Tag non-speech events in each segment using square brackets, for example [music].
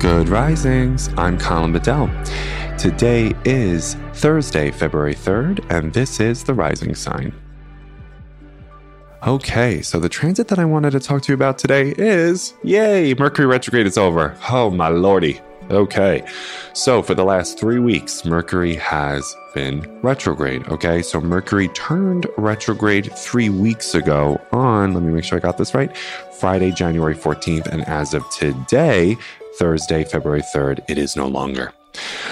Good risings. I'm Colin Bedell. Today is Thursday, February 3rd, and this is the rising sign. Okay, so the transit that I wanted to talk to you about today is yay, Mercury retrograde is over. Oh, my lordy. Okay, so for the last three weeks, Mercury has been retrograde. Okay, so Mercury turned retrograde three weeks ago on, let me make sure I got this right, Friday, January 14th. And as of today, Thursday, February 3rd, it is no longer.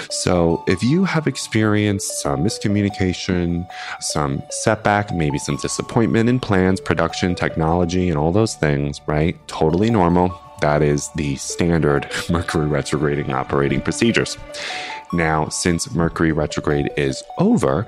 So, if you have experienced some miscommunication, some setback, maybe some disappointment in plans, production, technology, and all those things, right? Totally normal. That is the standard [laughs] Mercury retrograding operating procedures. Now, since Mercury retrograde is over,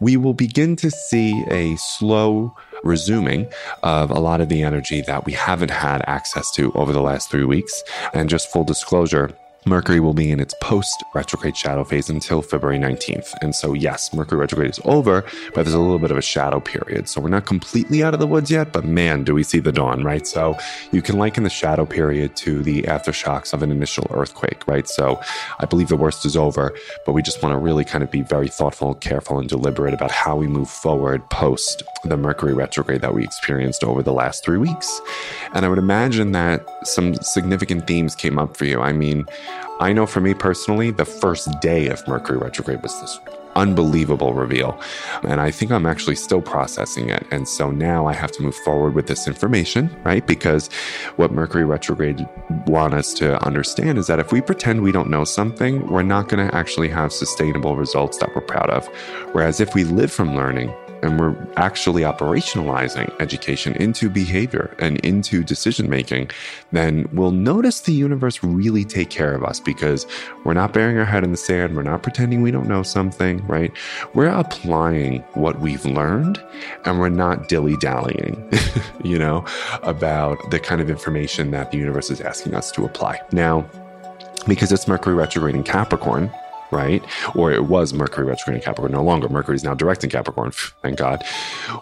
we will begin to see a slow resuming of a lot of the energy that we haven't had access to over the last three weeks. And just full disclosure, Mercury will be in its post retrograde shadow phase until February 19th. And so, yes, Mercury retrograde is over, but there's a little bit of a shadow period. So, we're not completely out of the woods yet, but man, do we see the dawn, right? So, you can liken the shadow period to the aftershocks of an initial earthquake, right? So, I believe the worst is over, but we just want to really kind of be very thoughtful, careful, and deliberate about how we move forward post the Mercury retrograde that we experienced over the last three weeks. And I would imagine that some significant themes came up for you. I mean, I know for me personally, the first day of Mercury retrograde was this unbelievable reveal. And I think I'm actually still processing it. And so now I have to move forward with this information, right? Because what Mercury retrograde want us to understand is that if we pretend we don't know something, we're not going to actually have sustainable results that we're proud of. Whereas if we live from learning, and we're actually operationalizing education into behavior and into decision making, then we'll notice the universe really take care of us because we're not burying our head in the sand. We're not pretending we don't know something, right? We're applying what we've learned and we're not dilly dallying, [laughs] you know, about the kind of information that the universe is asking us to apply. Now, because it's Mercury retrograde in Capricorn, right? Or it was Mercury retrograde in Capricorn, no longer. Mercury is now direct in Capricorn, thank God.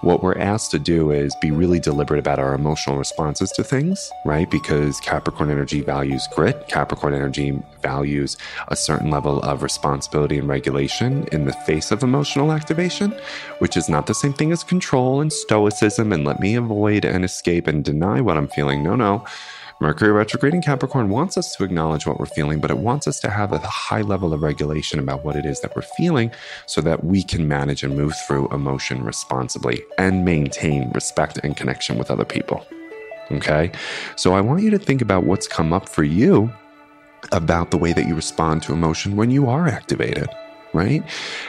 What we're asked to do is be really deliberate about our emotional responses to things, right? Because Capricorn energy values grit, Capricorn energy values a certain level of responsibility and regulation in the face of emotional activation, which is not the same thing as control and stoicism and let me avoid and escape and deny what I'm feeling. No, no. Mercury retrograde in Capricorn wants us to acknowledge what we're feeling, but it wants us to have a high level of regulation about what it is that we're feeling so that we can manage and move through emotion responsibly and maintain respect and connection with other people. Okay. So I want you to think about what's come up for you about the way that you respond to emotion when you are activated right?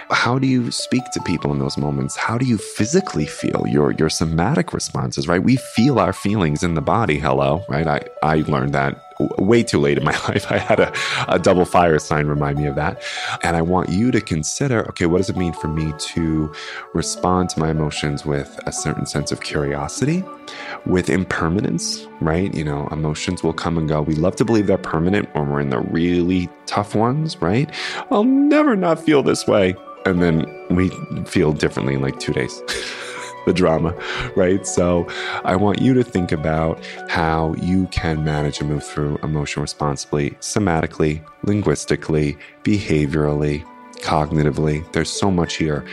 How do you speak to people in those moments? How do you physically feel your your somatic responses, right? We feel our feelings in the body. Hello, right? I I learned that way too late in my [laughs] life. I had a, a double fire sign remind me of that. And I want you to consider okay, what does it mean for me to respond to my emotions with a certain sense of curiosity, with impermanence, right? You know, emotions will come and go. We love to believe they're permanent when we're in the really tough ones, right? I'll never not feel this way. And then we feel differently in like two days. [laughs] the drama, right? So I want you to think about how you can manage and move through emotion responsibly, somatically, linguistically, behaviorally, cognitively. There's so much here.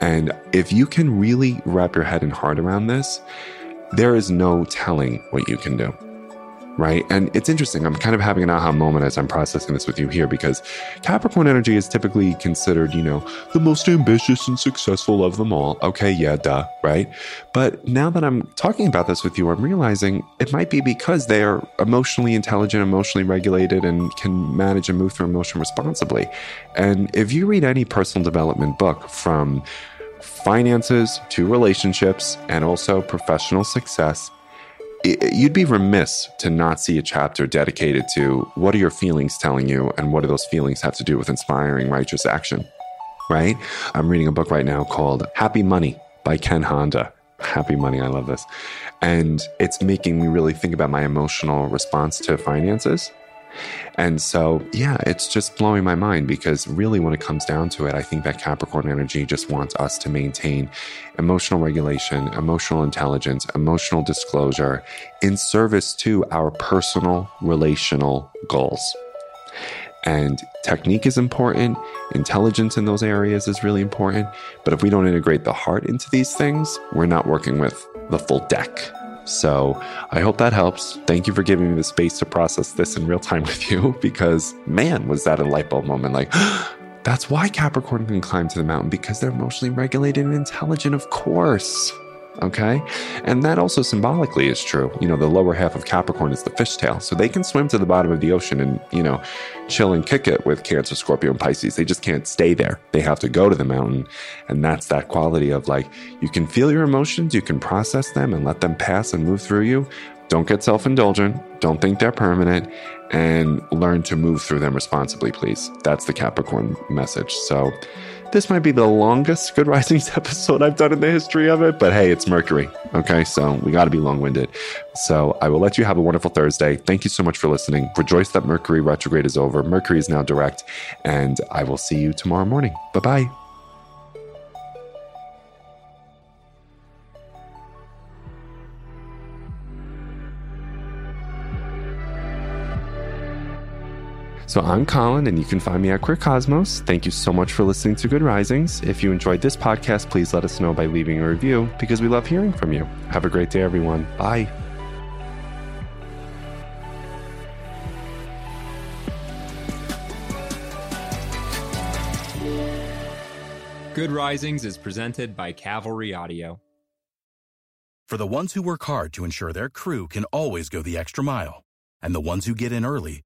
And if you can really wrap your head and heart around this, there is no telling what you can do right? And it's interesting. I'm kind of having an aha moment as I'm processing this with you here because Capricorn energy is typically considered, you know, the most ambitious and successful of them all. Okay, yeah, duh, right? But now that I'm talking about this with you, I'm realizing it might be because they are emotionally intelligent, emotionally regulated, and can manage and move through emotion responsibly. And if you read any personal development book from finances to relationships and also professional success, you'd be remiss to not see a chapter dedicated to what are your feelings telling you and what do those feelings have to do with inspiring righteous action right? I'm reading a book right now called happy money by ken honda. Happy money i love this. And it's making me really think about my emotional response to finances and so, yeah, it's just blowing my mind because really, when it comes down to it, I think that Capricorn energy just wants us to maintain emotional regulation, emotional intelligence, emotional disclosure in service to our personal relational goals. And technique is important, intelligence in those areas is really important. But if we don't integrate the heart into these things, we're not working with the full deck. So I hope that helps. Thank you for giving me the space to process this in real time [laughs] with you because, man, was that a light bulb moment like, [gasps] that's why Capricorn can climb to the mountain because they're emotionally regulated and intelligent, of course. Okay. And that also symbolically is true. You know, the lower half of Capricorn is the fishtail. So they can swim to the bottom of the ocean and, you know, chill and kick it with Cancer, Scorpio, and Pisces. They just can't stay there. They have to go to the mountain. And that's that quality of like, you can feel your emotions, you can process them and let them pass and move through you. Don't get self indulgent. Don't think they're permanent and learn to move through them responsibly, please. That's the Capricorn message. So, this might be the longest Good Risings [laughs] episode I've done in the history of it, but hey, it's Mercury. Okay, so we got to be long winded. So I will let you have a wonderful Thursday. Thank you so much for listening. Rejoice that Mercury retrograde is over. Mercury is now direct, and I will see you tomorrow morning. Bye bye. So I'm Colin, and you can find me at Queer Cosmos. Thank you so much for listening to Good Risings. If you enjoyed this podcast, please let us know by leaving a review because we love hearing from you. Have a great day, everyone. Bye. Good Risings is presented by Cavalry Audio. For the ones who work hard to ensure their crew can always go the extra mile, and the ones who get in early